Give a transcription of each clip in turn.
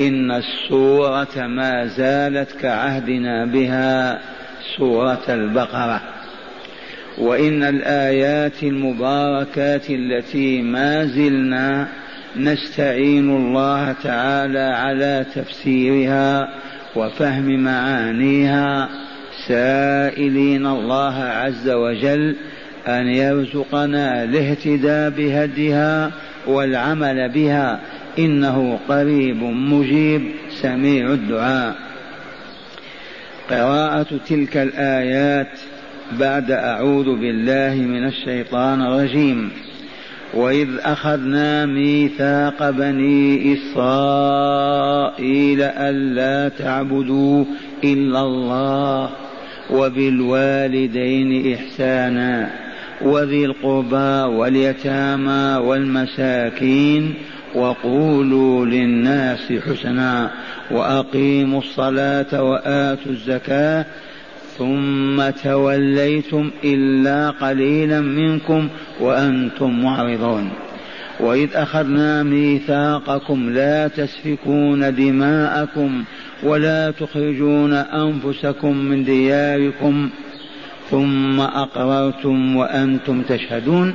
إن السورة ما زالت كعهدنا بها سورة البقرة. وإن الآيات المباركات التي ما زلنا نستعين الله تعالى على تفسيرها وفهم معانيها سائلين الله عز وجل أن يرزقنا الاهتداء بهديها والعمل بها إنه قريب مجيب سميع الدعاء. قراءة تلك الآيات بعد أعوذ بالله من الشيطان الرجيم. وإذ أخذنا ميثاق بني إسرائيل ألا تعبدوا إلا الله وبالوالدين إحسانا وذي القربى واليتامى والمساكين وقولوا للناس حسنا وأقيموا الصلاة وآتوا الزكاة ثم توليتم إلا قليلا منكم وأنتم معرضون. وإذ أخذنا ميثاقكم لا تسفكون دماءكم ولا تخرجون أنفسكم من دياركم ثم أقررتم وأنتم تشهدون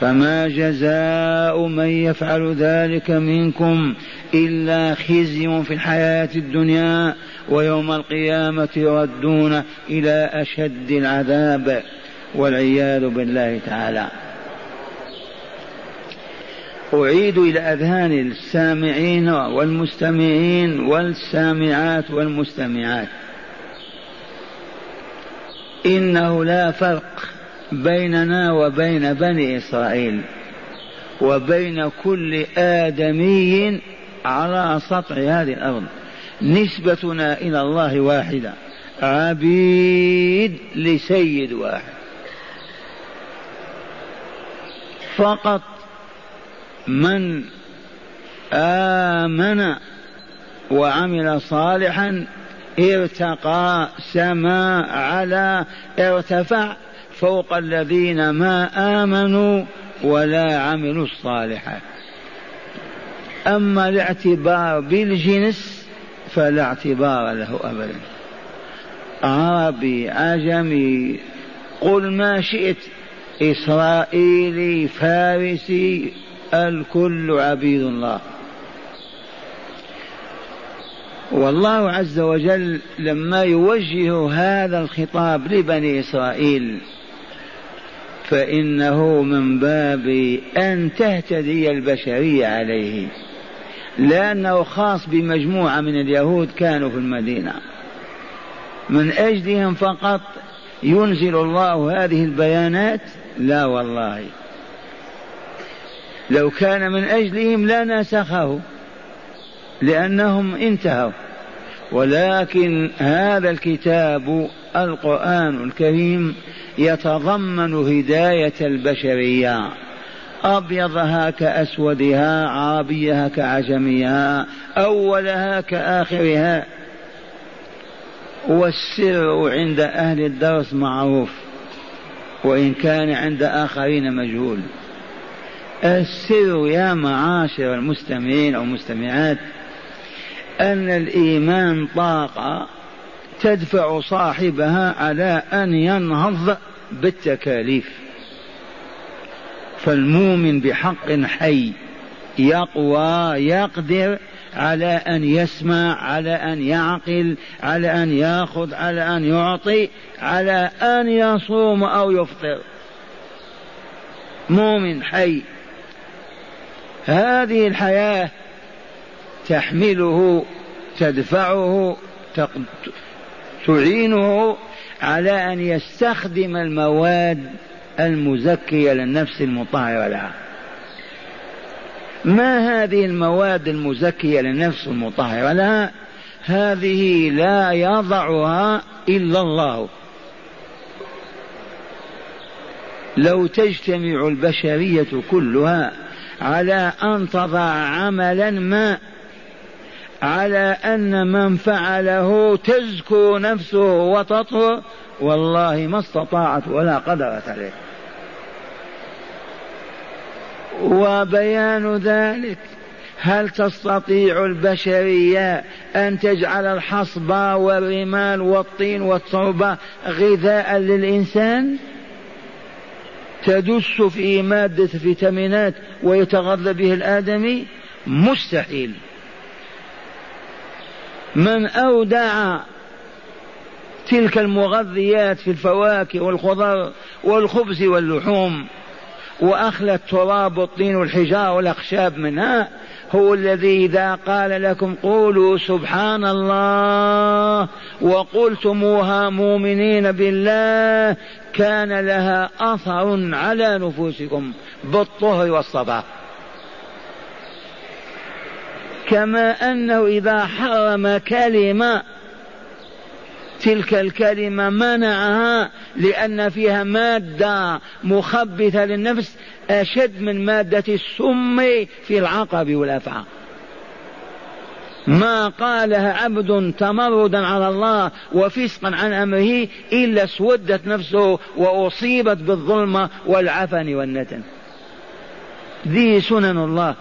فما جزاء من يفعل ذلك منكم إلا خزي في الحياة الدنيا ويوم القيامة يردون إلى أشد العذاب والعياذ بالله تعالى. أعيد إلى أذهان السامعين والمستمعين والسامعات والمستمعات. إنه لا فرق بيننا وبين بني إسرائيل وبين كل آدمي على سطح هذه الأرض. نسبتنا إلى الله واحدة. عبيد لسيد واحد. فقط من آمن وعمل صالحا ارتقى سما على ارتفع فوق الذين ما آمنوا ولا عملوا الصالحات. أما الاعتبار بالجنس فلا اعتبار له أبدا. عربي عجمي قل ما شئت إسرائيلي فارسي الكل عبيد الله. والله عز وجل لما يوجه هذا الخطاب لبني إسرائيل فإنه من باب أن تهتدي البشرية عليه. لأنه خاص بمجموعة من اليهود كانوا في المدينة. من أجلهم فقط ينزل الله هذه البيانات؟ لا والله. لو كان من أجلهم لنسخه لأنهم انتهوا. ولكن هذا الكتاب القرآن الكريم يتضمن هداية البشرية. أبيضها كأسودها عربيها كعجميها أولها كآخرها. والسر عند أهل الدرس معروف وإن كان عند آخرين مجهول. السر يا معاشر المستمعين أو المستمعات أن الإيمان طاقة تدفع صاحبها على أن ينهض بالتكاليف. فالمؤمن بحق حي يقوى يقدر على أن يسمع على أن يعقل على أن يأخذ على أن يعطي على أن يصوم أو يفطر. مؤمن حي. هذه الحياة تحمله تدفعه تعينه على أن يستخدم المواد المزكية للنفس المطهرة لها. ما هذه المواد المزكية للنفس المطهرة لها؟ هذه لا يضعها إلا الله. لو تجتمع البشرية كلها على أن تضع عملا ما على أن من فعله تزكو نفسه وتطهر والله ما استطاعت ولا قدرت عليه. وبيان ذلك هل تستطيع البشرية أن تجعل الحصب والرمال والطين والتربة غذاء للإنسان؟ تدس في مادة فيتامينات ويتغذى به الآدمي؟ مستحيل. من أودع تلك المغذيات في الفواكه والخضر والخبز واللحوم وأخلى التراب والطين والحجارة والأخشاب منها هو الذي إذا قال لكم قولوا سبحان الله وقلتموها مؤمنين بالله كان لها أثر على نفوسكم بالطهر والصباح كما أنه إذا حرم كلمة تلك الكلمة منعها لأن فيها مادة مخبثة للنفس أشد من مادة السم في العقب والأفعى. ما قالها عبد تمردا على الله وفسقا عن أمره إلا اسودت نفسه وأصيبت بالظلمة والعفن والنتن. ذي سنن الله.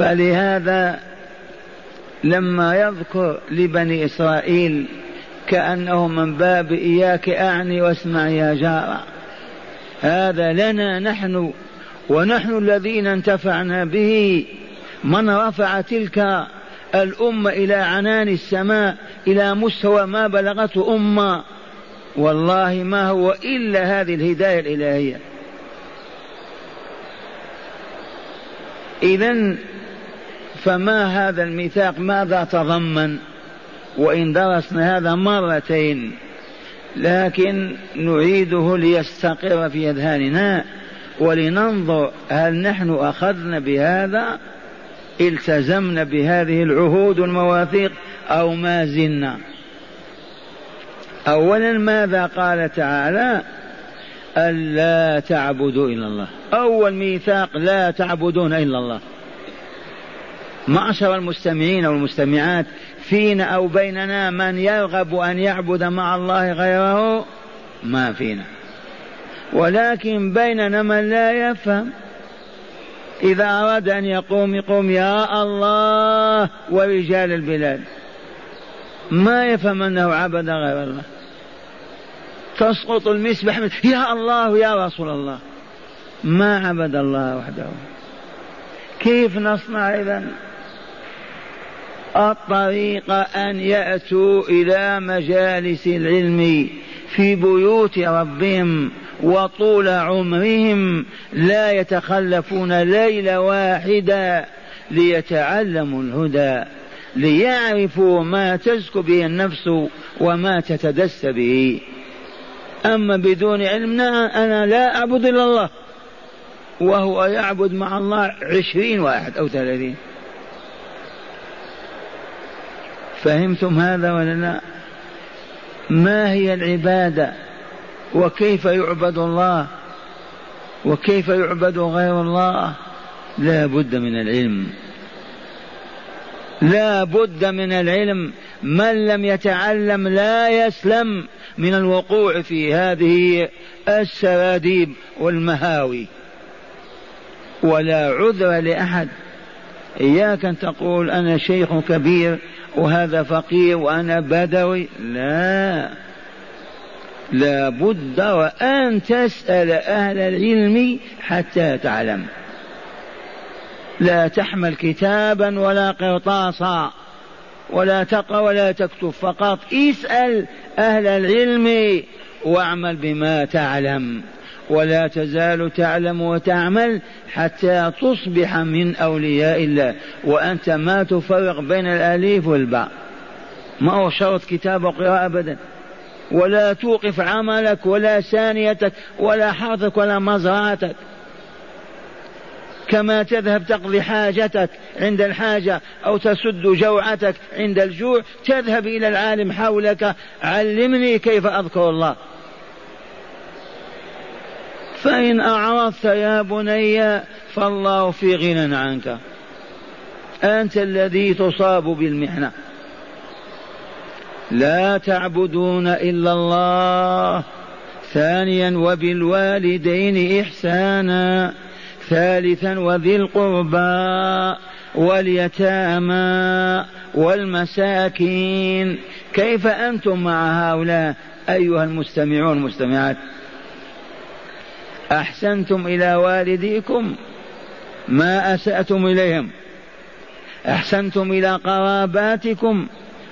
فلهذا لما يذكر لبني إسرائيل كأنه من باب إياك أعني واسمع يا جارة هذا لنا نحن ونحن الذين انتفعنا به من رفع تلك الأمة إلى عنان السماء إلى مستوى ما بلغته أمة والله ما هو إلا هذه الهداية الإلهية. إذا فما هذا الميثاق؟ ماذا تضمن؟ وإن درسنا هذا مرتين لكن نعيده ليستقر في أذهاننا ولننظر هل نحن أخذنا بهذا التزمنا بهذه العهود والمواثيق أو ما زلنا. أولا ماذا قال تعالى؟ ألا تعبدوا إلا الله. أول ميثاق لا تعبدون إلا الله. معشر المستمعين والمستمعات فينا أو بيننا من يرغب أن يعبد مع الله غيره؟ ما فينا. ولكن بيننا من لا يفهم. إذا أراد أن يقوم يقوم يا الله ورجال البلاد. ما يفهم أنه عبد غير الله. تسقط المسبح يا الله يا رسول الله ما عبد الله وحده. كيف نصنع إذا الطريق أن يأتوا إلى مجالس العلم في بيوت ربهم وطول عمرهم لا يتخلفون ليلة واحدة ليتعلموا الهدى ليعرفوا ما تزكو به النفس وما تتدس به. أما بدون علمنا أنا لا أعبد إلا الله وهو يعبد مع الله عشرين واحد أو ثلاثين. فهمتم هذا ولا لا؟ ما هي العبادة؟ وكيف يعبد الله؟ وكيف يعبد غير الله؟ لا بد من العلم. لا بد من العلم. من لم يتعلم لا يسلم من الوقوع في هذه السراديب والمهاوي. ولا عذر لأحد. إياك أن تقول أنا شيخ كبير وهذا فقير وأنا بدوي. لا. لا بد وأن تسأل أهل العلم حتى تعلم. لا تحمل كتابا ولا قرطاسا ولا تقرأ ولا تكتب فقط. اسأل أهل العلم واعمل بما تعلم. ولا تزال تعلم وتعمل حتى تصبح من أولياء الله. وأنت ما تفرق بين الأليف والباء. ما هو شرط كتاب وقراءة أبدا. ولا توقف عملك ولا ثانيتك ولا حرثك ولا مزرعتك. كما تذهب تقضي حاجتك عند الحاجة أو تسد جوعتك عند الجوع تذهب إلى العالم حولك. علمني كيف أذكر الله. فإن أعرضت يا بني فالله في غنى عنك. أنت الذي تصاب بالمحنة لا تعبدون إلا الله. ثانيا وبالوالدين إحسانا. ثالثا وذي القربى واليتامى والمساكين. كيف أنتم مع هؤلاء أيها المستمعون المستمعات أحسنتم إلى والديكم ما أسأتم إليهم. أحسنتم إلى قراباتكم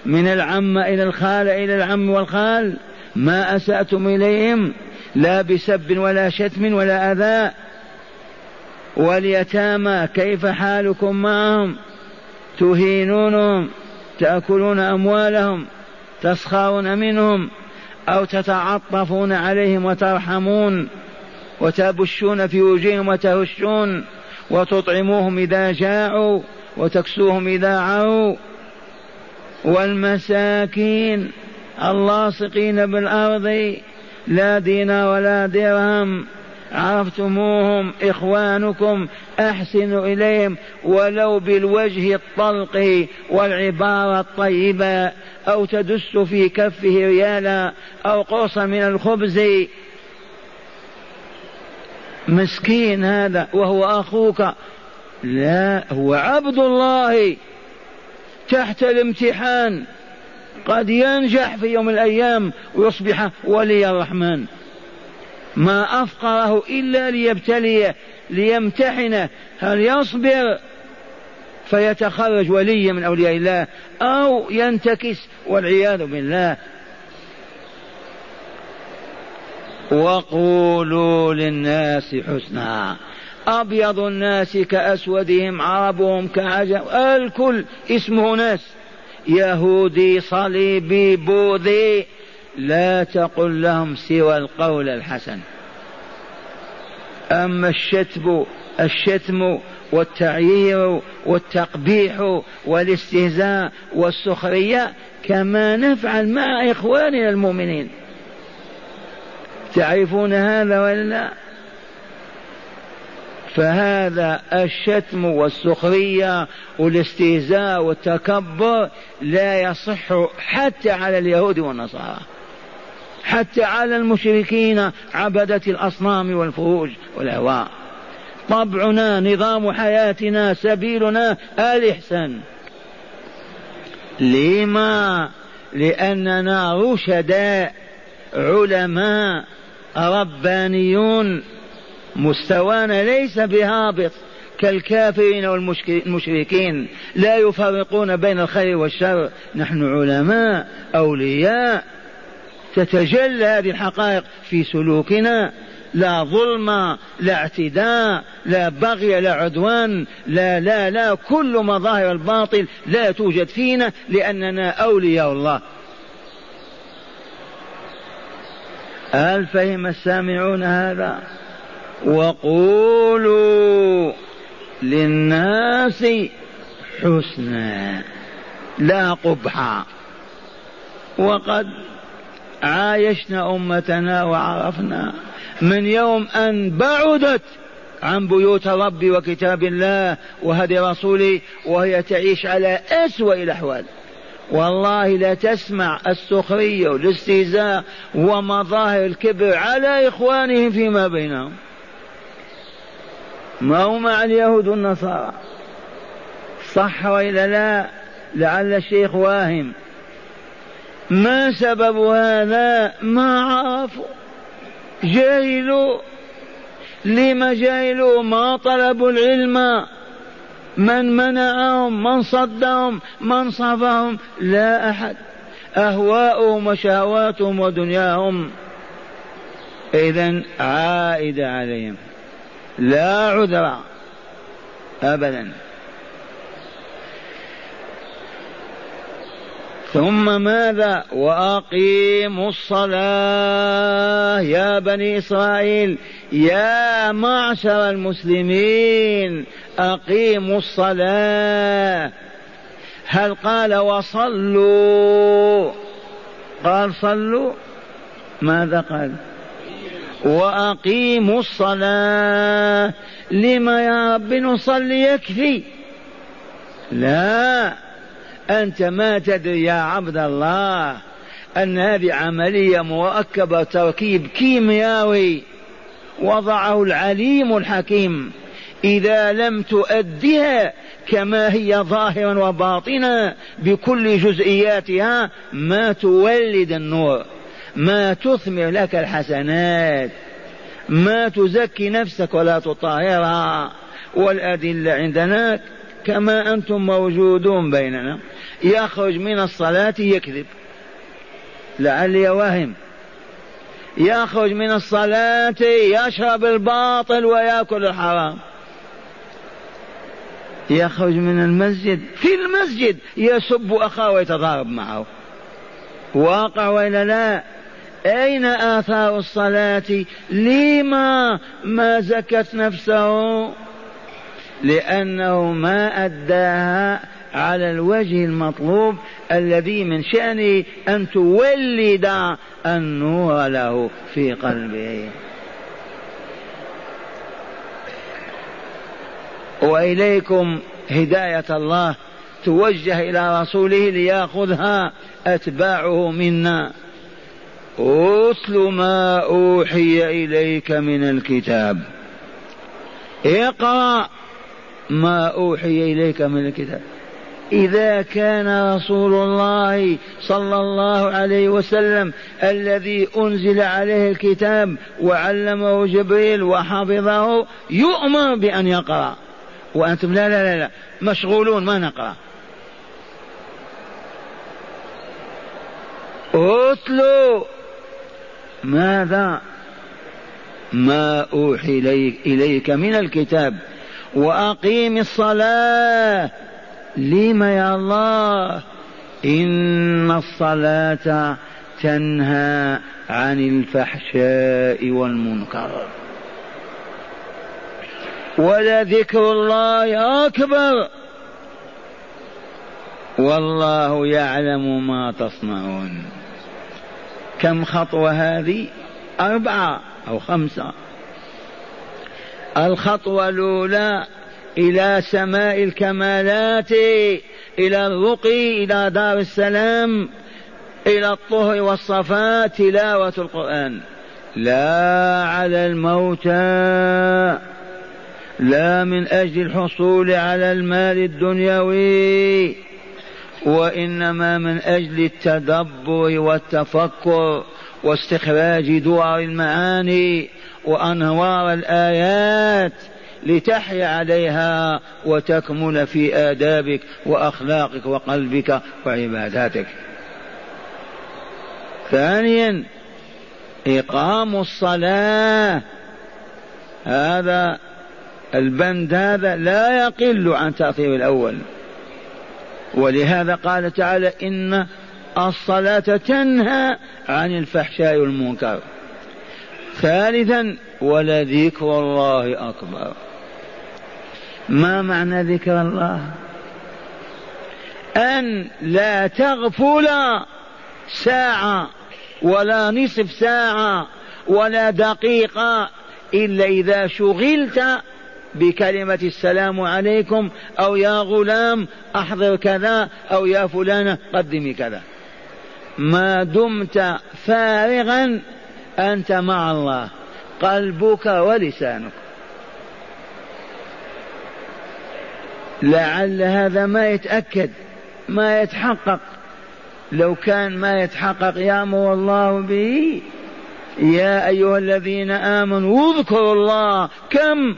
من العم إلى الخال إلى العم والخال ما أسأتم إليهم. لا بسب ولا شتم ولا أذى. واليتامى كيف حالكم معهم؟ تهينونهم تأكلون أموالهم تسخرون منهم أو تتعطفون عليهم وترحمون. وتبشون في وجوههم وتهشون وتطعموهم إذا جاعوا وتكسوهم إذا عروا والمساكين اللاصقين بالأرض لا دين ولا درهم. عرفتموهم إخوانكم أحسنوا إليهم ولو بالوجه الطلق والعبارة الطيبة أو تدس في كفه ريالا أو قرصا من الخبز مسكين هذا وهو أخوك. لا هو عبد الله. تحت الامتحان قد ينجح في يوم الأيام ويصبح ولي الرحمن. ما أفقره إلا ليبتليه ليمتحنه هل يصبر؟ فيتخرج وليا من أولياء الله أو ينتكس والعياذ بالله. وقولوا للناس حسنا. أبيض الناس كأسودهم عربهم كعجم. الكل اسمه ناس. يهودي صليبي بوذي. لا تقل لهم سوى القول الحسن. أما الشتم الشتم والتعيير والتقبيح والاستهزاء والسخرية كما نفعل مع إخواننا المؤمنين. تعرفون هذا ولا لا؟ فهذا الشتم والسخرية والاستهزاء والتكبر لا يصح حتى على اليهود والنصارى حتى على المشركين عبدة الأصنام والفروج والأهواء طبعنا نظام حياتنا سبيلنا الإحسان. لما؟ لأننا رشداء علماء ربانيون مستوانا ليس بهابط كالكافرين والمشركين لا يفرقون بين الخير والشر. نحن علماء أولياء. تتجلى هذه الحقائق في سلوكنا. لا ظلم لا اعتداء لا بغي لا عدوان لا لا لا. كل مظاهر الباطل لا توجد فينا لأننا أولياء الله. هل فهم السامعون هذا؟ وقولوا للناس حسنا لا قبحا. وقد عايشنا أمتنا وعرفنا من يوم أن بعدت عن بيوت ربي وكتاب الله وهدي رسوله وهي تعيش على أسوأ الأحوال. والله لا تسمع السخرية والاستهزاء ومظاهر الكبر على إخوانهم فيما بينهم. ما هو مع اليهود والنصارى. صح وإلا لا؟ لعل الشيخ واهم. ما سبب هذا؟ ما عرفوا. جاهلوا لما جاهلوا ما طلبوا العلم. من منعهم من صدهم من صفهم لا أحد. اهواؤهم وشهواتهم ودنياهم. اذا عائد عليهم. لا عذر ابدا. ثم ماذا؟ وأقيموا الصلاة يا بني إسرائيل. يا معشر المسلمين أقيموا الصلاة. هل قال وصلوا؟ قال صلوا. ماذا قال؟ وأقيموا الصلاة. لما يا رب نصلي يكفي؟ لا. أنت ما تدري يا عبد الله أن هذه عملية مركبة تركيب كيميائي. وضعه العليم الحكيم. إذا لم تؤدها كما هي ظاهرا وباطنا بكل جزئياتها ما تولد النور ما تثمر لك الحسنات. ما تزكي نفسك ولا تطهرها. والأدلة عندنا كما أنتم موجودون بيننا يخرج من الصلاة يكذب. لعلي واهم يخرج من الصلاة يشرب الباطل ويأكل الحرام. يخرج من المسجد في المسجد يسب أخاه ويتضارب معه. واقع وإلا لا؟ أين آثار الصلاة؟ لما ما زكت نفسه؟ لأنه ما أداها على الوجه المطلوب الذي من شأنه أن تولد النور له في قلبه. وإليكم هداية الله توجه إلى رسوله ليأخذها أتباعه منا. أتل ما أوحي إليك من الكتاب. اقرأ ما أوحي إليك من الكتاب. إذا كان رسول الله صلى الله عليه وسلم الذي أنزل عليه الكتاب وعلمه جبريل وحفظه يؤمر بأن يقرأ. وأنتم لا لا لا, لا مشغولون ما نقرأ. اتلوا ماذا؟ ما أوحي إليك من الكتاب. وأقيم الصلاة. لم يا الله؟ إن الصلاة تنهى عن الفحشاء والمنكر. ولذكر الله أكبر. والله يعلم ما تصنعون. كم خطوة هذه؟ أربعة أو خمسة. الخطوة الأولى إلى سماء الكمالات إلى الرقي إلى دار السلام إلى الطهر والصفاء تلاوة القرآن. لا على الموتى لا من أجل الحصول على المال الدنيوي وإنما من أجل التدبر والتفكر واستخراج دوار المعاني وأنوار الآيات. لتحيا عليها وتكمل في آدابك وأخلاقك وقلبك وعباداتك. ثانيا إقام الصلاة. هذا البند هذا لا يقل عن تأثير الأول. ولهذا قال تعالى إن الصلاة تنهى عن الفحشاء والمنكر. ثالثا ولذكر الله أكبر. ما معنى ذكر الله؟ أن لا تغفل ساعة ولا نصف ساعة ولا دقيقة إلا إذا شغلت بكلمة السلام عليكم أو يا غلام أحضر كذا أو يا فلانة قدمي كذا. ما دمت فارغا أنت مع الله قلبك ولسانك. لعل هذا ما يتأكد ما يتحقق. لو كان ما يتحقق يامر الله به يا أيها الذين آمنوا اذكروا الله. كم؟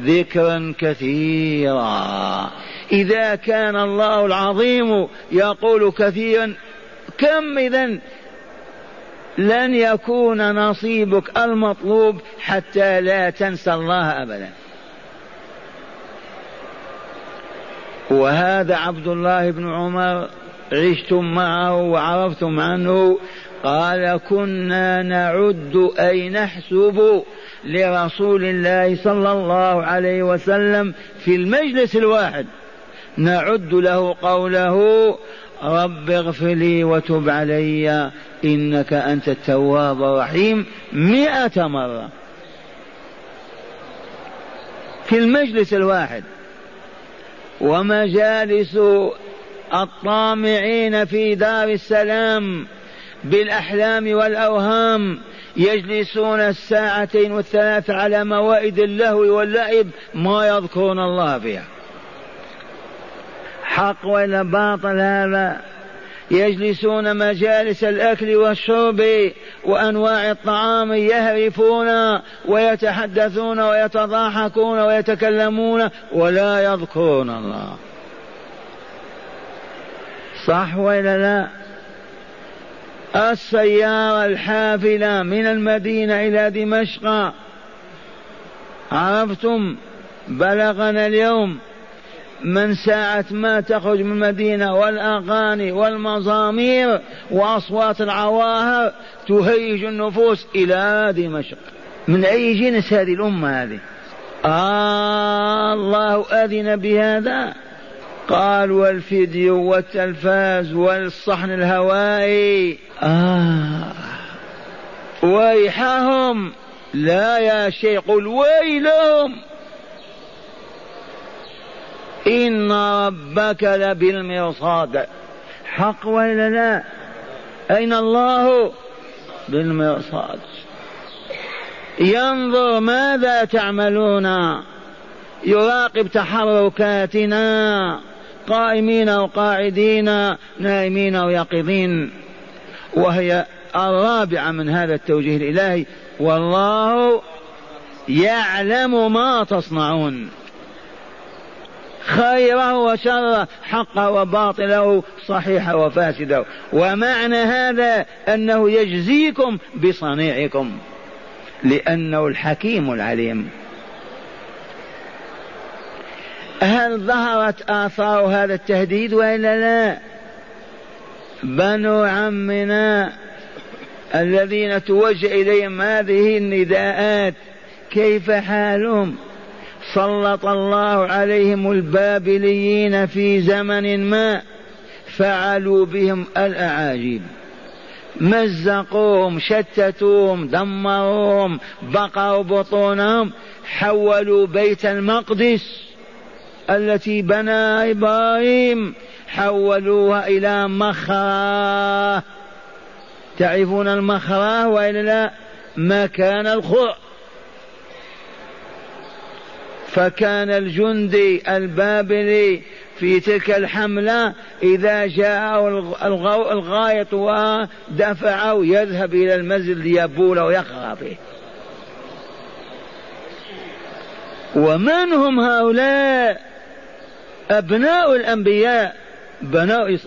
ذكرا كثيرا. إذا كان الله العظيم يقول كثيرا كم إذا؟ لن يكون نصيبك المطلوب حتى لا تنسى الله أبدا. وهذا عبد الله بن عمر عشتم معه وعرفتم عنه. قال كنا نعد أي نحسب لرسول الله صلى الله عليه وسلم في المجلس الواحد. نعد له قوله رب اغفر لي وتب علي إنك أنت التواب الرحيم مئة مرة. في المجلس الواحد. ومجالس الطامعين في دار السلام بالأحلام والأوهام يجلسون الساعتين والثلاث على موائد اللهو واللعب ما يذكرون الله فيها. حق ولا باطل هذا؟ يجلسون مجالس الأكل والشرب وأنواع الطعام يهرفون ويتحدثون ويتضاحكون ويتكلمون ولا يذكرون الله. صح ولا لا؟ السيارة الحافلة من المدينة إلى دمشق. عرفتم؟ بلغنا اليوم من ساعة ما تخرج من المدينة والأغاني والمزامير وأصوات العواهر تهيج النفوس إلى دمشق من أي جنس هذه الأمة هذه؟ آه الله أذن بهذا. قال والفيديو والتلفاز والصحن الهوائي. آه. ويحهم لا يا شيخ قل ويلهم إن ربك لبالمرصاد. حق ولا لا؟ أين الله بالمرصاد؟ ينظر ماذا تعملون. يراقب تحركاتنا. قائمين أو قاعدين نائمين أو يقظين. وهي الرابعة من هذا التوجيه الإلهي. والله يعلم ما تصنعون. خيره وشره حقه وباطله صحيحه وفاسده. ومعنى هذا أنه يجزيكم بصنيعكم. لأنه الحكيم العليم. هل ظهرت آثار هذا التهديد وإلا لا؟ بنو عمنا الذين توجه إليهم هذه النداءات كيف حالهم؟ سلط الله عليهم البابليين في زمن ما فعلوا بهم الأعاجيب. مزقوهم شتتوهم دمروهم بقروا بطونهم حولوا بيت المقدس التي بنى إبراهيم حولوها إلى مخرة تعرفون المخرة وإلا لا مكان الخرع فكان الجندي البابلي في تلك الحملة إذا جاء الغاية ودفعه يذهب إلى المسجد ليبول ويقرأ فيه ومن هم هؤلاء؟ أبناء الأنبياء بناء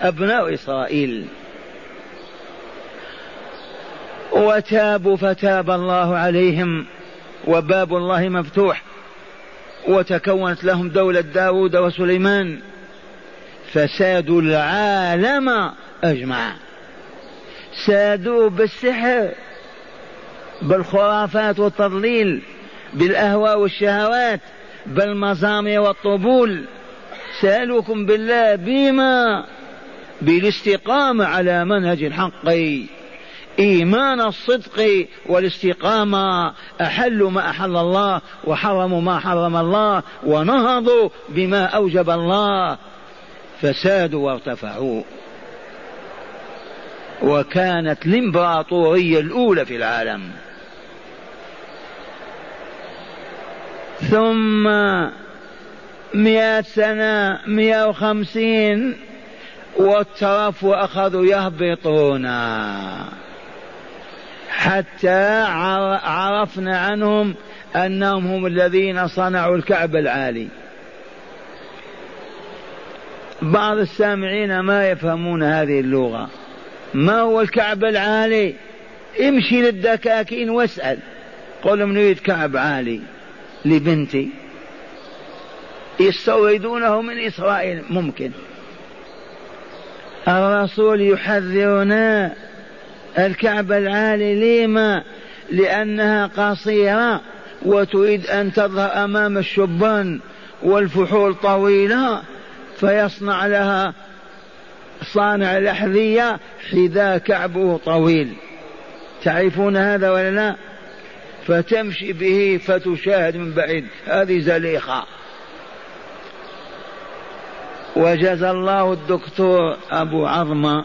أبناء إسرائيل. وتابوا فتاب الله عليهم. وباب الله مفتوح. وتكونت لهم دولة داود وسليمان. فسادوا العالم أجمع سادوا بالسحر بالخرافات والتضليل بالأهواء والشهوات بالمزامع والطبول. سألوكم بالله بما؟ بالاستقامة على منهج الحق إيمان الصدق والاستقامة أحلوا ما أحل الله وحرموا ما حرم الله ونهضوا بما أوجب الله. فسادوا وارتفعوا. وكانت الإمبراطورية الأولى في العالم. ثم مئة سنة مئة وخمسين والترف وأخذوا يهبطون. حتى عرفنا عنهم أنهم هم الذين صنعوا الكعب العالي. بعض السامعين ما يفهمون هذه اللغة. ما هو الكعب العالي؟ امشي للدكاكين واسأل. قل نريد كعب عالي لبنتي. يستوردونه من إسرائيل؟ ممكن. الرسول يحذرنا الكعبة العالي لما لأنها قصيرة وتريد أن تظهر أمام الشبان والفحول طويلة فيصنع لها صانع الأحذية حذاء كعبه طويل. تعرفون هذا ولا لا؟ فتمشي به فتشاهد من بعيد. هذه زليخة. وجزى الله الدكتور أبو عظمة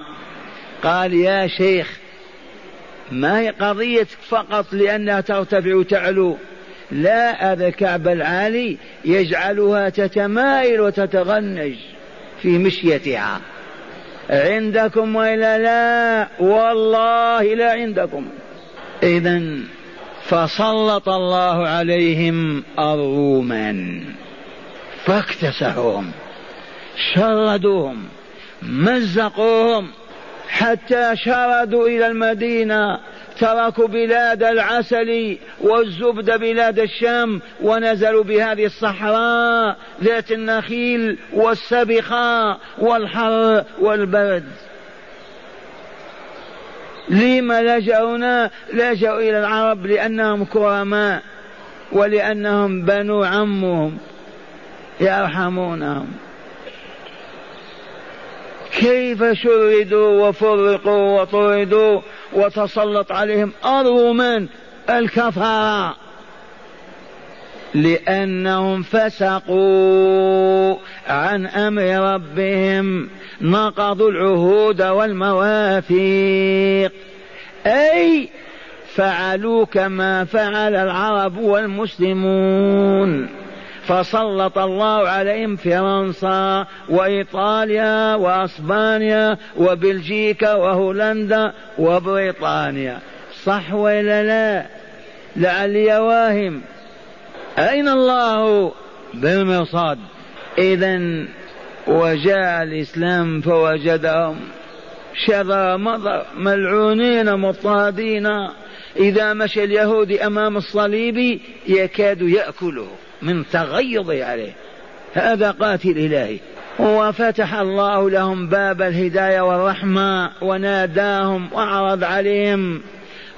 قال يا شيخ ما هي قضية فقط لأنها ترتفع وتعلو. لا هذا الكعب العالي يجعلها تتمايل وتتغنج في مشيتها. عندكم وإلا لا؟ والله لا عندكم. اذا فسلط الله عليهم الروما فاكتسحوهم شردوهم مزقوهم. حتى شردوا إلى المدينة تركوا بلاد العسل والزبد بلاد الشام ونزلوا بهذه الصحراء ذات النخيل والسبخة والحر والبرد. لما لجأونا؟ لجأوا إلى العرب لأنهم كرماء ولأنهم بنو عمهم يرحمونهم. كيف شردوا وفرقوا وطردوا وتسلط عليهم الرومان الكفار لأنهم فسقوا عن أمر ربهم نقضوا العهود والمواثيق. أي فعلوا كما فعل العرب والمسلمون. فسلط الله عليهم فرنسا وإيطاليا وأسبانيا وبلجيكا وهولندا وبريطانيا. صح ولا لا؟ لعلي واهم. أين الله بالمرصاد؟ إذا وجاء الإسلام فوجدهم. شذا مضر ملعونين مضطهدين. إذا مشى اليهودي أمام الصليب يكاد يأكله. من تغيظه عليه. هذا قاتل إلهي. وفتح الله لهم باب الهداية والرحمة وناداهم وعرض عليهم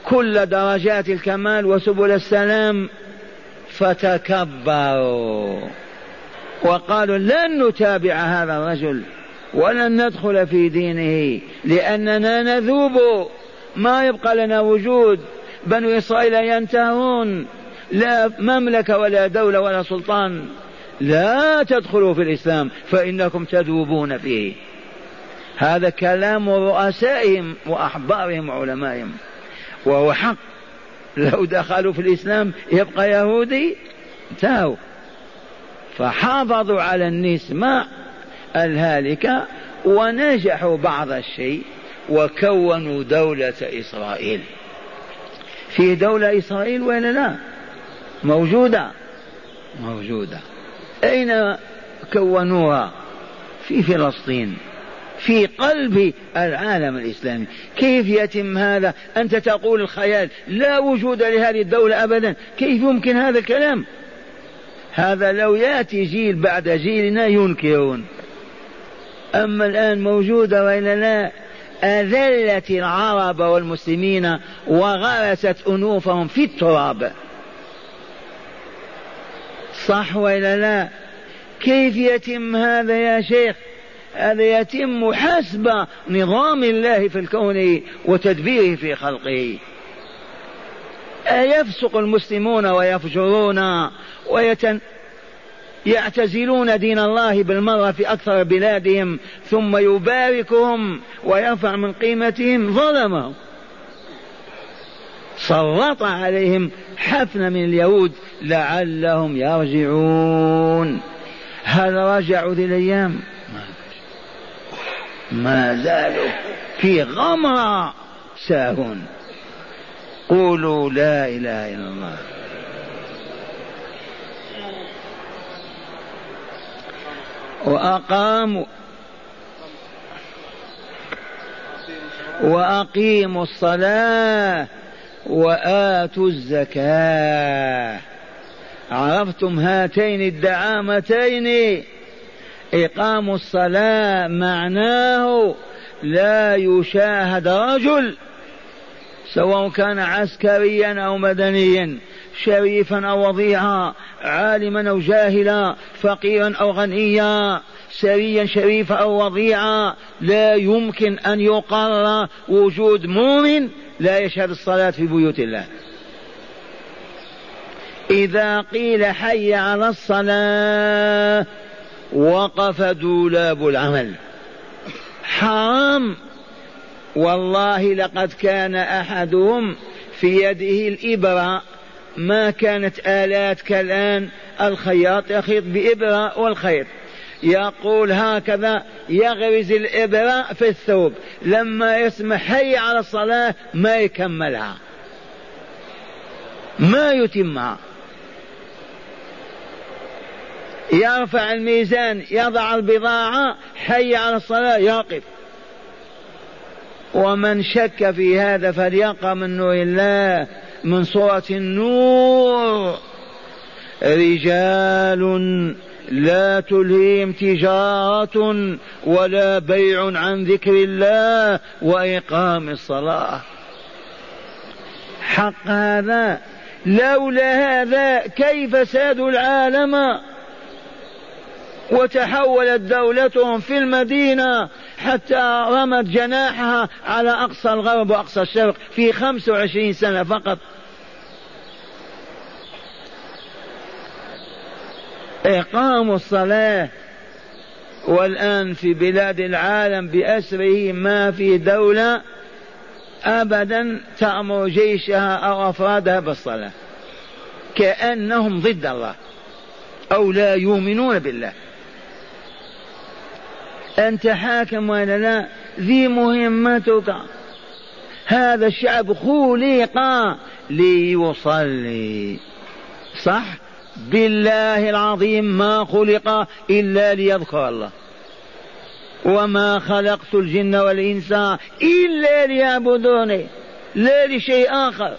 كل درجات الكمال وسبل السلام. فتكبروا. وقالوا لن نتابع هذا الرجل ولن ندخل في دينه لأننا نذوب. ما يبقى لنا وجود. بنو إسرائيل ينتهون. لا مملكة ولا دولة ولا سلطان لا تدخلوا في الإسلام فإنكم تذوبون فيه. هذا كلام رؤسائهم وأحبارهم وعلمائهم. وهو حق. لو دخلوا في الإسلام يبقى يهودي؟ انتهوا فحافظوا على النسمة الهالكة ونجحوا بعض الشيء وكونوا دولة إسرائيل. في دولة إسرائيل ولا لا؟ موجودة. موجودة. أين كونوها؟ في فلسطين في قلب العالم الإسلامي. كيف يتم هذا؟ أنت تقول الخيال لا وجود لهذه الدولة أبدا. كيف يمكن هذا الكلام؟ هذا لو يأتي جيل بعد جيلنا ينكرون. أما الآن موجودة وإلا لا أذلت العرب والمسلمين وغرست أنوفهم في التراب. صح وإلا لا؟ كيف يتم هذا يا شيخ؟ هذا يتم حسب نظام الله في الكون وتدبيره في خلقه. أيفسق المسلمون ويفجرون ويتن يعتزلون دين الله بالمرة في أكثر بلادهم ثم يباركهم ويرفع من قيمتهم؟ ظلمهم. سلط عليهم حفنة من اليهود لعلهم يرجعون. هل رجعوا ذي الأيام ما زالوا في غمرة ساهون. قولوا لا إله إلا الله. وأقاموا وأقيموا الصلاة. وآتوا الزكاة. عرفتم هاتين الدعامتين؟ إقام الصلاة معناه لا يشاهد رجل سواء كان عسكريا أو مدنيا شريفا أو وضيعا عالما أو جاهلا فقيرا أو غنيا سريا شريفا أو وضيعا لا يمكن أن يقر وجود مؤمن لا يشهد الصلاة في بيوت الله. إذا قيل حي على الصلاة وقف دولاب العمل. حرام. والله لقد كان أحدهم في يده الإبرة. ما كانت آلات كالآن الخياط يخيط بإبرة والخيط. يقول هكذا يغرز الإبرة في الثوب. لما يسمع حي على الصلاة ما يكملها. ما يتمها. يرفع الميزان يضع البضاعة حي على الصلاة يقف ومن شك في هذا فليقرأ من نور الله من سورة النور. رجال لا تلهيهم تجارة ولا بيع عن ذكر الله وإقام الصلاة. حق هذا. لولا هذا كيف سادوا العالم؟ وتحولت دولتهم في المدينة حتى رمت جناحها على أقصى الغرب وأقصى الشرق في خمس وعشرين سنة فقط. إقام الصلاة والآن في بلاد العالم بأسره ما في دولة أبدا تأمر جيشها أو أفرادها بالصلاة. كأنهم ضد الله أو لا يؤمنون بالله. أنت حاكم ولا لا؟ ذي مهمتك. هذا الشعب خلق ليصلي. صح؟ بالله العظيم ما خلق إلا ليذكر الله. وما خلقت الجن والإنس إلا ليعبدوني لا لشيء آخر.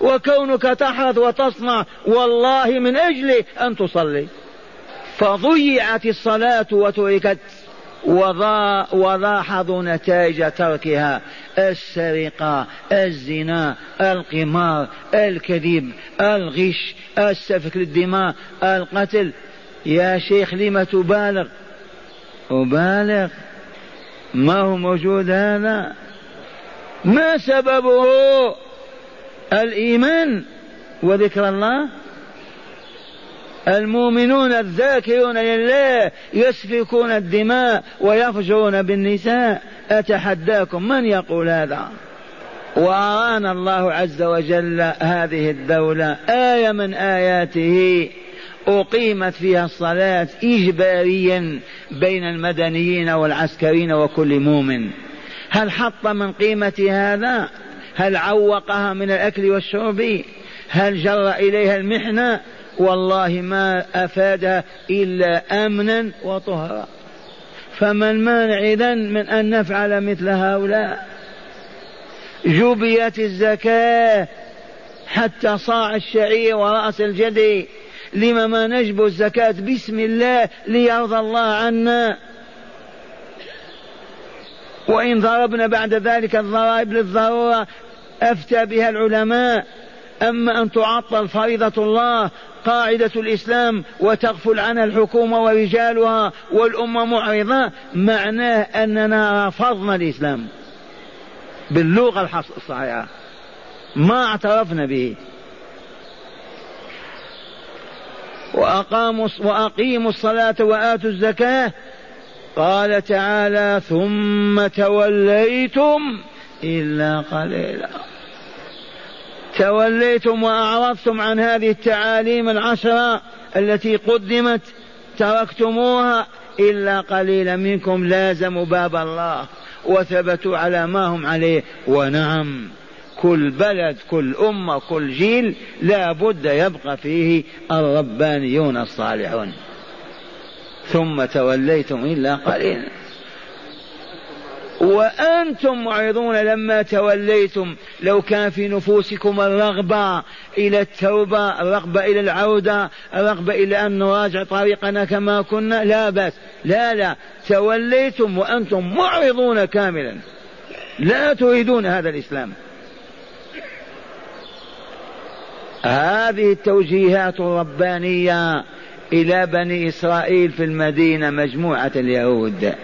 وكونك تحرث وتصنع والله من أجل أن تصلي. فضيعت الصلاة وتركت ولاحظوا نتائج تركها السرقة الزنا القمار الكذب الغش السفك للدماء القتل. يا شيخ لم تبالغ؟ أبالغ. ما هو موجود هذا؟ ما سببه؟ الإيمان وذكر الله؟ المؤمنون الذاكرون لله يسفكون الدماء ويفجرون بالنساء. أتحداكم من يقول هذا؟ وأرانا الله عز وجل هذه الدولة. آية من آياته. أقيمت فيها الصلاة إجباريا بين المدنيين والعسكريين وكل مؤمن. هل حط من قيمة هذا؟ هل عوقها من الأكل والشرب؟ هل جر إليها المحنة؟ والله ما أفادها إلا أمنا وطهرا فما المانع إذن من أن نفعل مثل هؤلاء. جبيت الزكاة حتى صاع الشعير ورأس الجدي. لما ما نجب الزكاة بسم الله ليرضى الله عنا. وإن ضربنا بعد ذلك الضرائب للضرورة أفتى بها العلماء. أما أن تعطل فريضة الله قاعدة الإسلام وتغفل عنها الحكومة ورجالها والأمة معرضة معناه أننا رفضنا الإسلام باللغة الصحيحة. ما اعترفنا به. وأقاموا وأقيموا الصلاة وآتوا الزكاة. قال تعالى ثم توليتم إلا قليلا. توليتم وأعرضتم عن هذه التعاليم العشرة التي قدمت تركتموها إلا قليلا منكم لازموا باب الله وثبتوا على ما هم عليه. ونعم كل بلد كل أمة كل جيل لا بد يبقى فيه الربانيون الصالحون. ثم توليتم إلا قليلا. وأنتم معرضون لما توليتم. لو كان في نفوسكم الرغبة إلى التوبة الرغبة إلى العودة الرغبة إلى أن نراجع طريقنا كما كنا لا بأس. لا لا. توليتم وأنتم معرضون كاملا. لا تريدون هذا الإسلام. هذه التوجيهات الربانية إلى بني إسرائيل في المدينة مجموعة اليهود.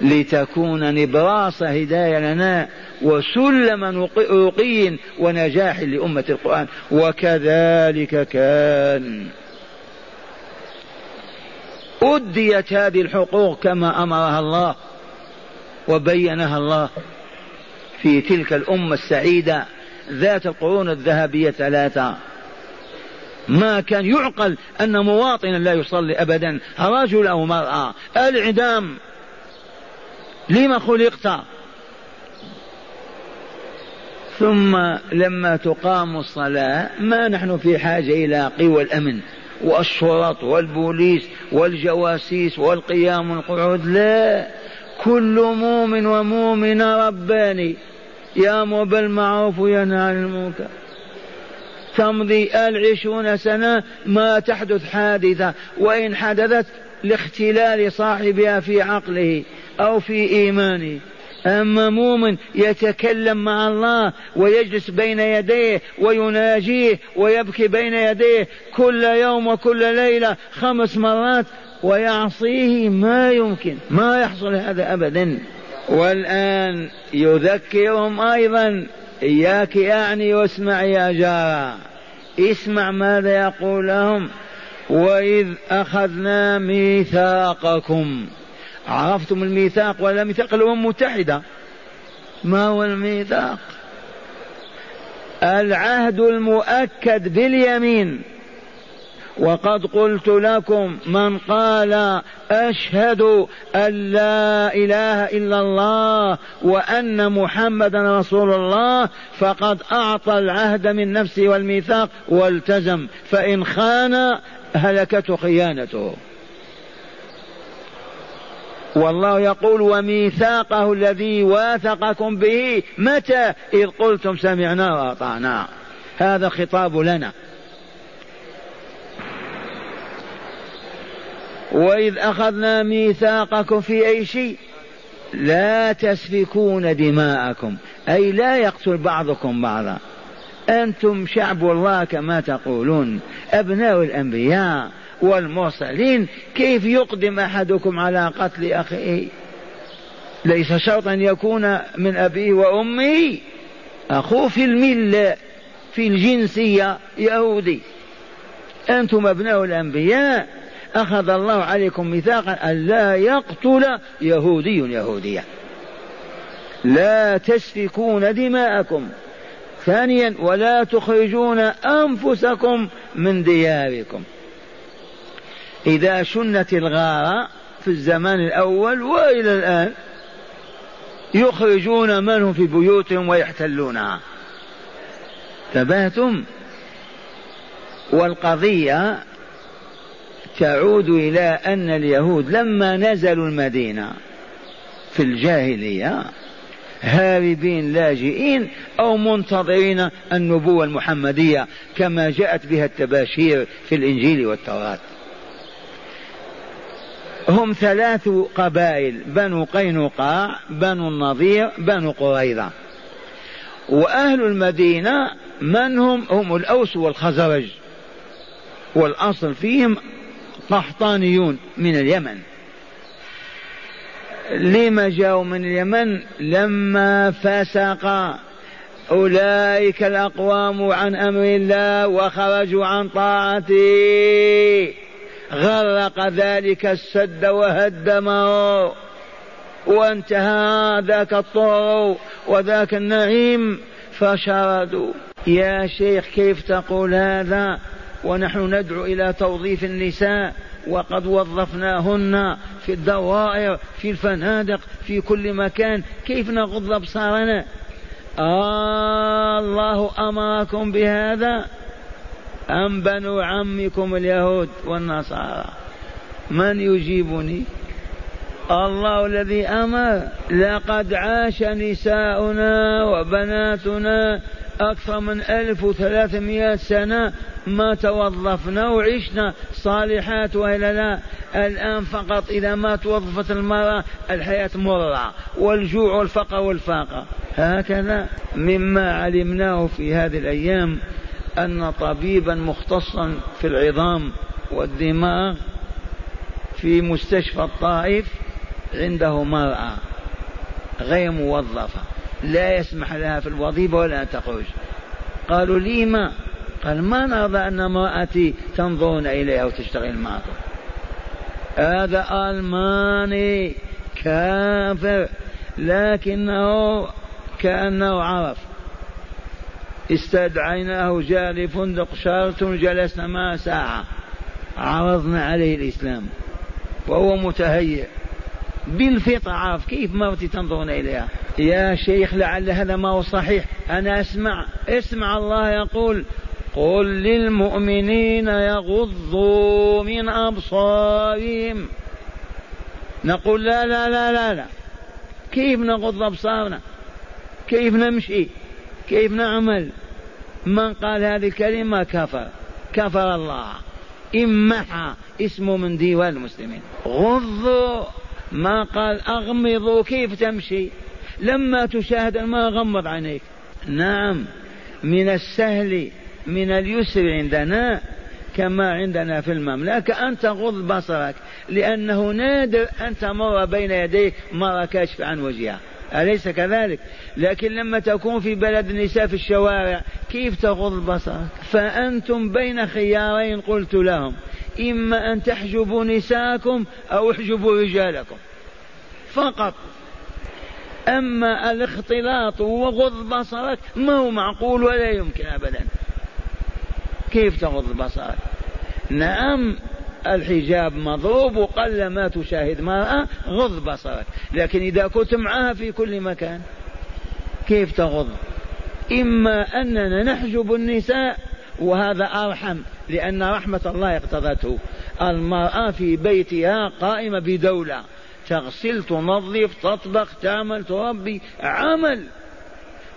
لتكون نبراس هداية لنا وسلما رقي ونجاح لأمة القرآن. وكذلك كان. أديت هذه الحقوق كما أمرها الله وبينها الله في تلك الأمة السعيدة ذات القرون الذهبية ثلاثة. ما كان يعقل أن مواطنا لا يصلي أبدا رجل أو مرأة الإعدام لما خلقت؟ ثم لما تقام الصلاة ما نحن في حاجة إلى قوى الأمن والشرط والبوليس والجواسيس والقيام والقعود؟ لا. كل مؤمن ومؤمن رباني. يامر بالمعروف وينهى عن المنكر. تمضي العشرون سنة ما تحدث حادثة وإن حدثت لاختلال صاحبها في عقله. أو في إيمانه أما مؤمن يتكلم مع الله ويجلس بين يديه ويناجيه ويبكي بين يديه كل يوم وكل ليلة خمس مرات ويعصيه ما يمكن. ما يحصل هذا أبدا. والآن يذكرهم أيضا. إياك يعني واسمع يا جارة. اسمع ماذا يقول لهم. وإذ أخذنا ميثاقكم. عرفتم الميثاق ولا ميثاق؟ الأمم المتحدة. ما هو الميثاق؟ العهد المؤكد باليمين. وقد قلت لكم من قال أشهد أن لا إله إلا الله وأن محمدا رسول الله فقد أعطى العهد من نفسه والميثاق والتزم فإن خان هلكته خيانته. والله يقول وميثاقه الذي واثقكم به متى إذ قلتم سمعنا وأطعنا. هذا خطاب لنا. وإذ أخذنا ميثاقكم في أي شيء لا تسفكون دماءكم أي لا يقتل بعضكم بعضا. أنتم شعب الله كما تقولون أبناء الأنبياء. والمرسلين كيف يقدم أحدكم على قتل أخيه؟ ليس شرطا أن يكون من أبيه وأمه. أخوه في الملة في الجنسية يهودي. أنتم أبناء الأنبياء. أخذ الله عليكم ميثاقا أن لا يقتل يهودي يهوديا. لا تسفكون دماءكم. ثانيا ولا تخرجون أنفسكم من دياركم. إذا شنت الغارة في الزمان الأول وإلى الآن يخرجون من هم في بيوتهم ويحتلونها. تبهتم والقضية تعود إلى أن اليهود لما نزلوا المدينة في الجاهلية هاربين لاجئين أو منتظرين النبوة المحمدية كما جاءت بها التباشير في الإنجيل والتوراة. هم ثلاث قبائل بنو قينقاع بنو النضير بنو قريظة. وأهل المدينة من هم؟ هم الأوس والخزرج. والأصل فيهم قحطانيون من اليمن. لما جاءوا من اليمن؟ لما فسق أولئك الأقوام عن أمر الله وخرجوا عن طاعته. غرق ذلك السد وهدمه. وانتهى ذاك الطور وذاك النعيم فشردوا. يا شيخ كيف تقول هذا؟ ونحن ندعو إلى توظيف النساء وقد وظفناهن في الدوائر في الفنادق في كل مكان. كيف نغض أبصارنا؟ آه الله أمركم بهذا. أم بنو عمكم اليهود والنصارى؟ من يجيبني؟ الله الذي أمر. لقد عاش نساؤنا وبناتنا أكثر من ألف وثلاثمائة سنة. ما توظفنا وعشنا صالحات وإلا لا. الآن فقط إذا ما توظفت المرأة الحياة مرة. والجوع والفقر والفاقة. هكذا مما علمناه في هذه الأيام. أن طبيبا مختصا في العظام والدماغ في مستشفى الطائف عنده مرأة غير موظفة لا يسمح لها في الوظيفة ولا أن تخرج. قالوا لما قال ما نرضى أن امرأتي تنظرون إليها وتشتغل معكم. هذا ألماني كافر لكنه كأنه عرف. استدعيناه جاء لفندق شارتون جلسنا معه ساعة. عرضنا عليه الإسلام. وهو متهيئ. بالفطرة عارف كيف مرتي تنظرون إليها؟ يا شيخ لعل هذا ما هو صحيح. أنا أسمع. اسمع الله يقول قل للمؤمنين يغضوا من أبصارهم. نقول لا لا لا لا لا. كيف نغض أبصارنا؟ كيف نمشي؟ كيف نعمل؟ من قال هذه الكلمة كفر. كفر الله. امحى اسمه من ديوان المسلمين. غضوا. ما قال أغمضوا. كيف تمشي؟ لما تشاهد الماء غمض عينيك. نعم. من السهل من اليسر عندنا كما عندنا في المملكة أن تغض بصرك. لأنه نادر أن تمر بين يديك مرة كاشف عن وجهها. أليس كذلك؟ لكن لما تكون في بلد النساء في الشوارع كيف تغض بصرك؟ فأنتم بين خيارين قلت لهم إما أن تحجبوا نساءكم أو احجبوا رجالكم. فقط. أما الاختلاط وغض بصرك ما هو معقول ولا يمكن أبدا. كيف تغض بصرك؟ نعم. الحجاب مضروب وقل ما تشاهد مرأة غض بصرك لكن إذا كنت معها في كل مكان كيف تغض؟ إما أننا نحجب النساء وهذا أرحم لأن رحمة الله اقتضته. المرأة في بيتها قائمة بدولة. تغسل تنظف تطبخ تعمل تربي عمل.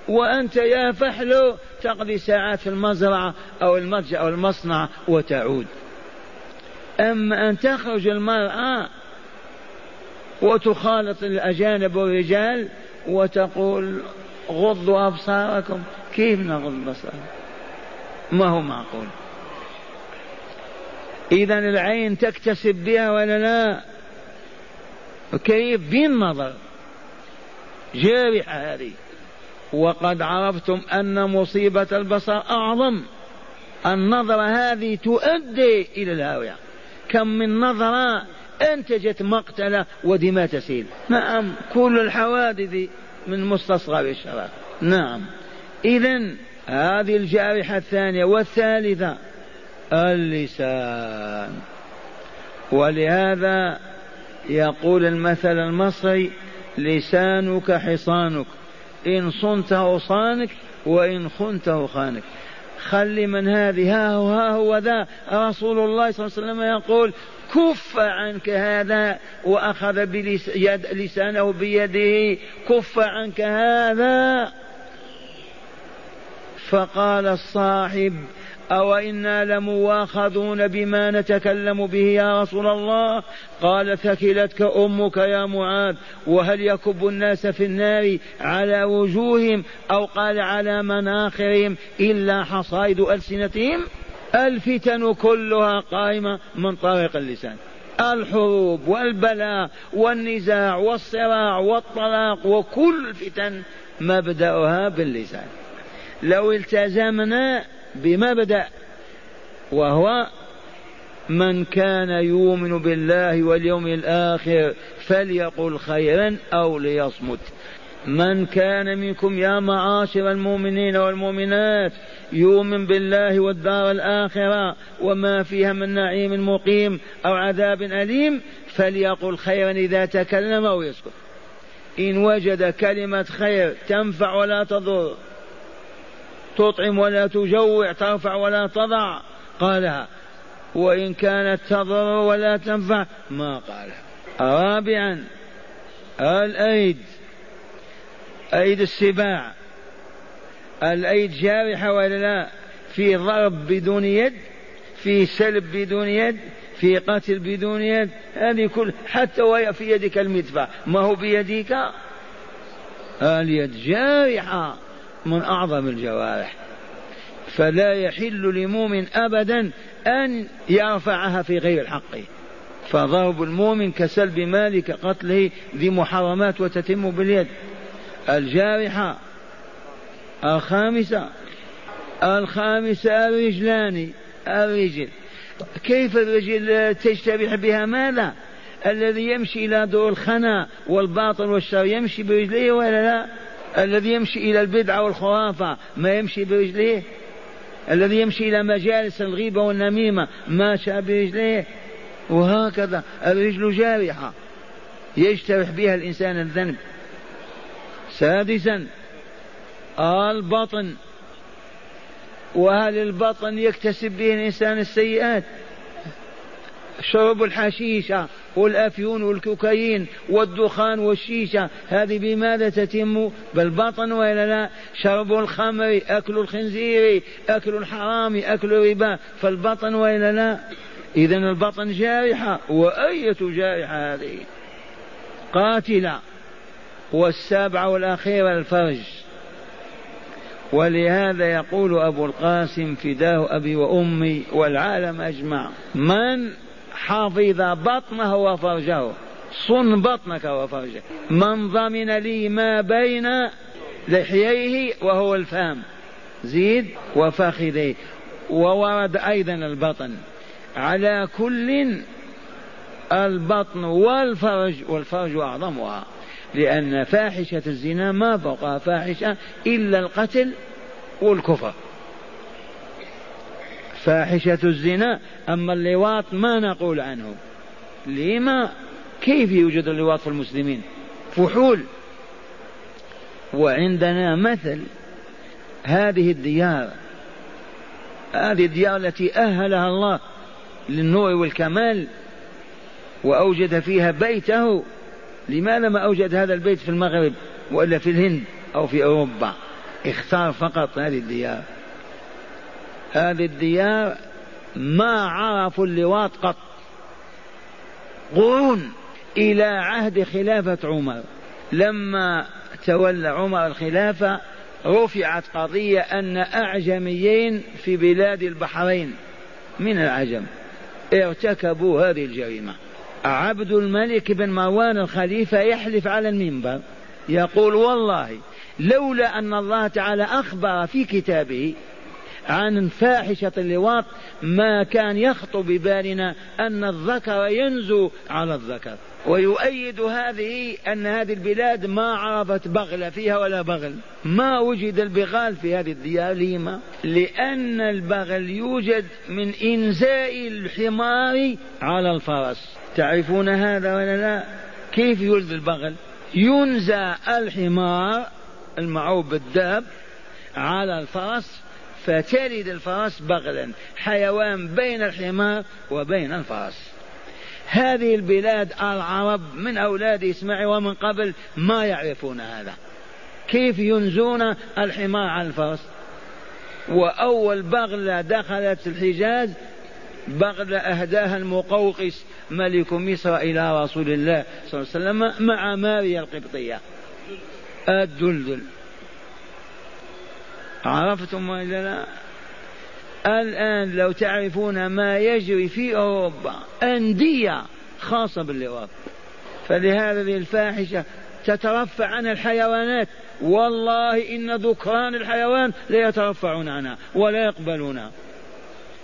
وأنت يا فحل تقضي ساعات في المزرعة أو المتجر أو المصنع وتعود. أما أن تخرج المرأة وتخالط الأجانب والرجال وتقول غضوا أبصاركم كيف نغض بصرنا؟ ما هو معقول. إذا العين تكتسب بها ولا لا؟ كيف؟ بالنظر جارحة هذه. وقد عرفتم أن مصيبة البصر أعظم. النظرة هذه تؤدي إلى الهاوية كم من نظرة أنتجت مقتلة ودماء تسيل. نعم كل الحوادث من مستصغر الشرف. نعم. إذا هذه الجارحة الثانية والثالثة اللسان. ولهذا يقول المثل المصري لسانك حصانك. إن صنته صانك وإن خنته خانك خل من هذه ها هو ها هو ذا. رسول الله صلى الله عليه وسلم يقول كف عنك هذا وأخذ لسانه بيده كف عنك هذا. فقال الصاحب أو إنا لمواخذون بما نتكلم به يا رسول الله؟ قال ثكلتك أمك يا معاذ وهل يكب الناس في النار على وجوههم أو قال على مناخرهم إلا حصائد ألسنتهم؟ الفتن كلها قائمة من طريق اللسان. الحروب والبلاء والنزاع والصراع والطلاق وكل الفتن مبدأها باللسان. لو التزمنا بمبدا وهو من كان يؤمن بالله واليوم الآخر فليقل خيرا أو ليصمت. من كان منكم يا معاشر المؤمنين والمؤمنات يؤمن بالله والدار الآخرة وما فيها من نعيم مقيم أو عذاب أليم فليقل خيرا إذا تكلم أو يسكت إن وجد كلمة خير تنفع ولا تضر تطعم ولا تجوع ترفع ولا تضع. قالها وإن كانت تضر ولا تنفع. ما قالها. رابعا الأيد. أيد السباع. الأيد جارحة ولا لا؟ في ضرب بدون يد في سلب بدون يد في قتل بدون يد. هذه كل حتى وهي في يدك المدفع. ما هو بيدك اليد جارحة. من أعظم الجوارح. فلا يحل لمؤمن أبدا أن يرفعها في غير الحق فضرب المؤمن كسلب مال كقتله ذي محرمات وتتم باليد. الجارحة الخامسة الخامسة الرجلان الرجل. كيف الرجل تجترح بها ماذا الذي يمشي إلى دور الخنا والباطل والشر يمشي برجليه ولا لا؟ الذي يمشي إلى البدعة والخرافة ما يمشي برجليه؟ الذي يمشي إلى مجالس الغيبة والنميمة ماشى برجليه؟ وهكذا الرجل جارحة يجترح بها الإنسان الذنب. سادسا البطن. وهل البطن يكتسب به الإنسان السيئات؟ شرب الحشيشة والأفيون والكوكايين والدخان والشيشة. هذه بماذا تتم؟ بالبطن وإلا لا؟ شرب الخمر أكل الخنزير أكل الحرام أكل الربا. فالبطن وإلا لا؟ إذا البطن جارحة. وأية جارحة هذه؟ قاتلة. والسابعة والأخيرة الفرج. ولهذا يقول أبو القاسم فداه أبي وأمي والعالم أجمع. من حفظ بطنه وفرجه. صن بطنك وفرجك من ضمن لي ما بين لحييه وهو الفم. زيد وفخذيه. وورد أيضا البطن. على كل البطن والفرج والفرج أعظمها. لأن فاحشة الزنا ما فوقها فاحشة إلا القتل والكفر. فاحشة الزنا أما اللواط ما نقول عنه. لما؟ كيف يوجد اللواط في المسلمين؟ فحول. وعندنا مثل هذه الديار. هذه الديار التي أهلها الله للنور والكمال وأوجد فيها بيته. لماذا ما أوجد هذا البيت في المغرب وإلا في الهند أو في أوروبا؟ اختار فقط هذه الديار. هذه الديار ما عرفوا اللواط قط. قرون إلى عهد خلافة عمر. لما تولى عمر الخلافة رفعت قضية أن أعجميين في بلاد البحرين. من العجم؟ ارتكبوا هذه الجريمة. عبد الملك بن مروان الخليفة يحلف على المنبر يقول والله لولا أن الله تعالى أخبر في كتابه عن فاحشة اللواط ما كان يخطر ببالنا أن الذكر ينزو على الذكر. ويؤيد هذه أن هذه البلاد ما عرفت بغل فيها ولا بغل. ما وجد البغال في هذه الديار لما لأن البغل يوجد من إنزاء الحمار على الفرس. تعرفون هذا ولا لا؟ كيف يولد البغل؟ ينزى الحمار المعروف بالداب على الفرس فتلد الفرس بغلا حيوان بين الحمار وبين الفرس. هذه البلاد العرب من أولاد إسماعيل ومن قبل ما يعرفون هذا. كيف ينزون الحمار على الفرس؟ وأول بغلة دخلت الحجاز بغلة أهداها المقوقس ملك مصر إلى رسول الله صلى الله عليه وسلم مع ماريا القبطية. الدلدل. عرفتم ولا لا؟ الآن لو تعرفون ما يجري في أوروبا أندية خاصة باللواط فلهذا الفاحشة تترفع عن الحيوانات. والله إن ذكران الحيوان لا يترفعون عنها ولا يقبلونها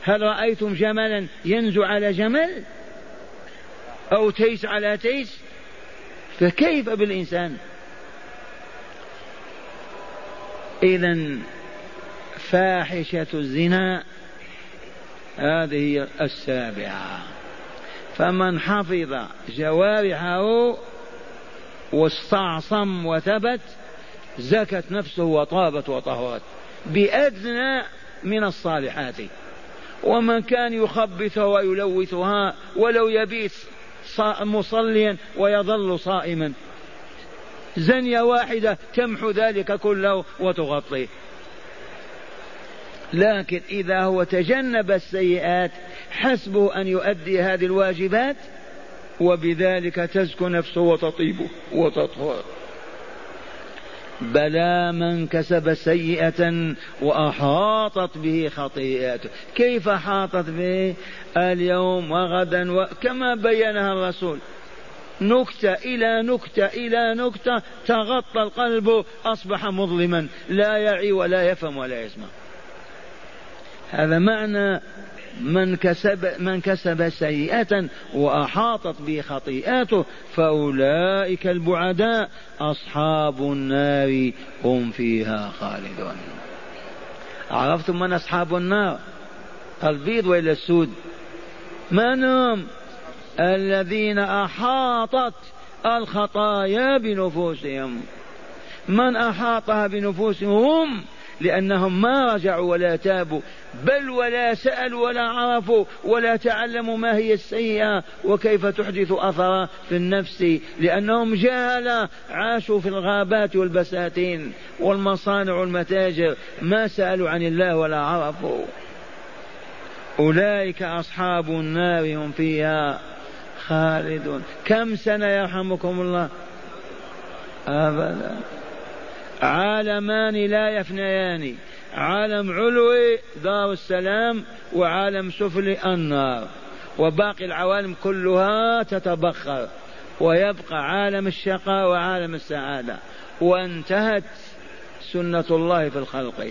هل رأيتم جملا ينزو على جمل؟ أو تيس على تيس؟ فكيف بالإنسان؟ إذا فاحشة الزنا. هذه السابعة. فمن حفظ جوارحه واستعصم وثبت زكت نفسه وطابت وطهرت. بأدنى من الصالحات. ومن كان يخبثها ويلوثها ولو يبيت مصليا ويظل صائما. زنية واحدة تمحو ذلك كله وتغطيه. لكن إذا هو تجنب السيئات حسبه أن يؤدي هذه الواجبات وبذلك تزكو نفسه وتطيب وتطهر. بلى من كسب سيئة وأحاطت به خطيئته. كيف حاطت به؟ اليوم وغدا و... كما بينها الرسول. نكتة إلى نكتة إلى نكتة تغطى القلب أصبح مظلما. لا يعي ولا يفهم ولا يسمع. هذا معنى من كسب من كسب سيئة وأحاطت به خطيئاته فأولئك البعداء أصحاب النار هم فيها خالدون. عرفتم من أصحاب النار؟ البيض وإلى السود؟ من هم الذين أحاطت الخطايا بنفوسهم. من أحاطها بنفوسهم؟ هم لأنهم ما رجعوا ولا تابوا بل ولا سألوا ولا عرفوا ولا تعلموا ما هي السيئة وكيف تحدث أثرا في النفس. لأنهم جهلة عاشوا في الغابات والبساتين والمصانع والمتاجر ما سألوا عن الله ولا عرفوا. أولئك أصحاب النار هم فيها خالدون. كم سنة يرحمكم الله؟ أبدا. عالمان لا يفنيان. عالم علوي دار السلام وعالم سفلي النار. وباقي العوالم كلها تتبخر. ويبقى عالم الشقاء وعالم السعادة. وانتهت سنة الله في الخلق.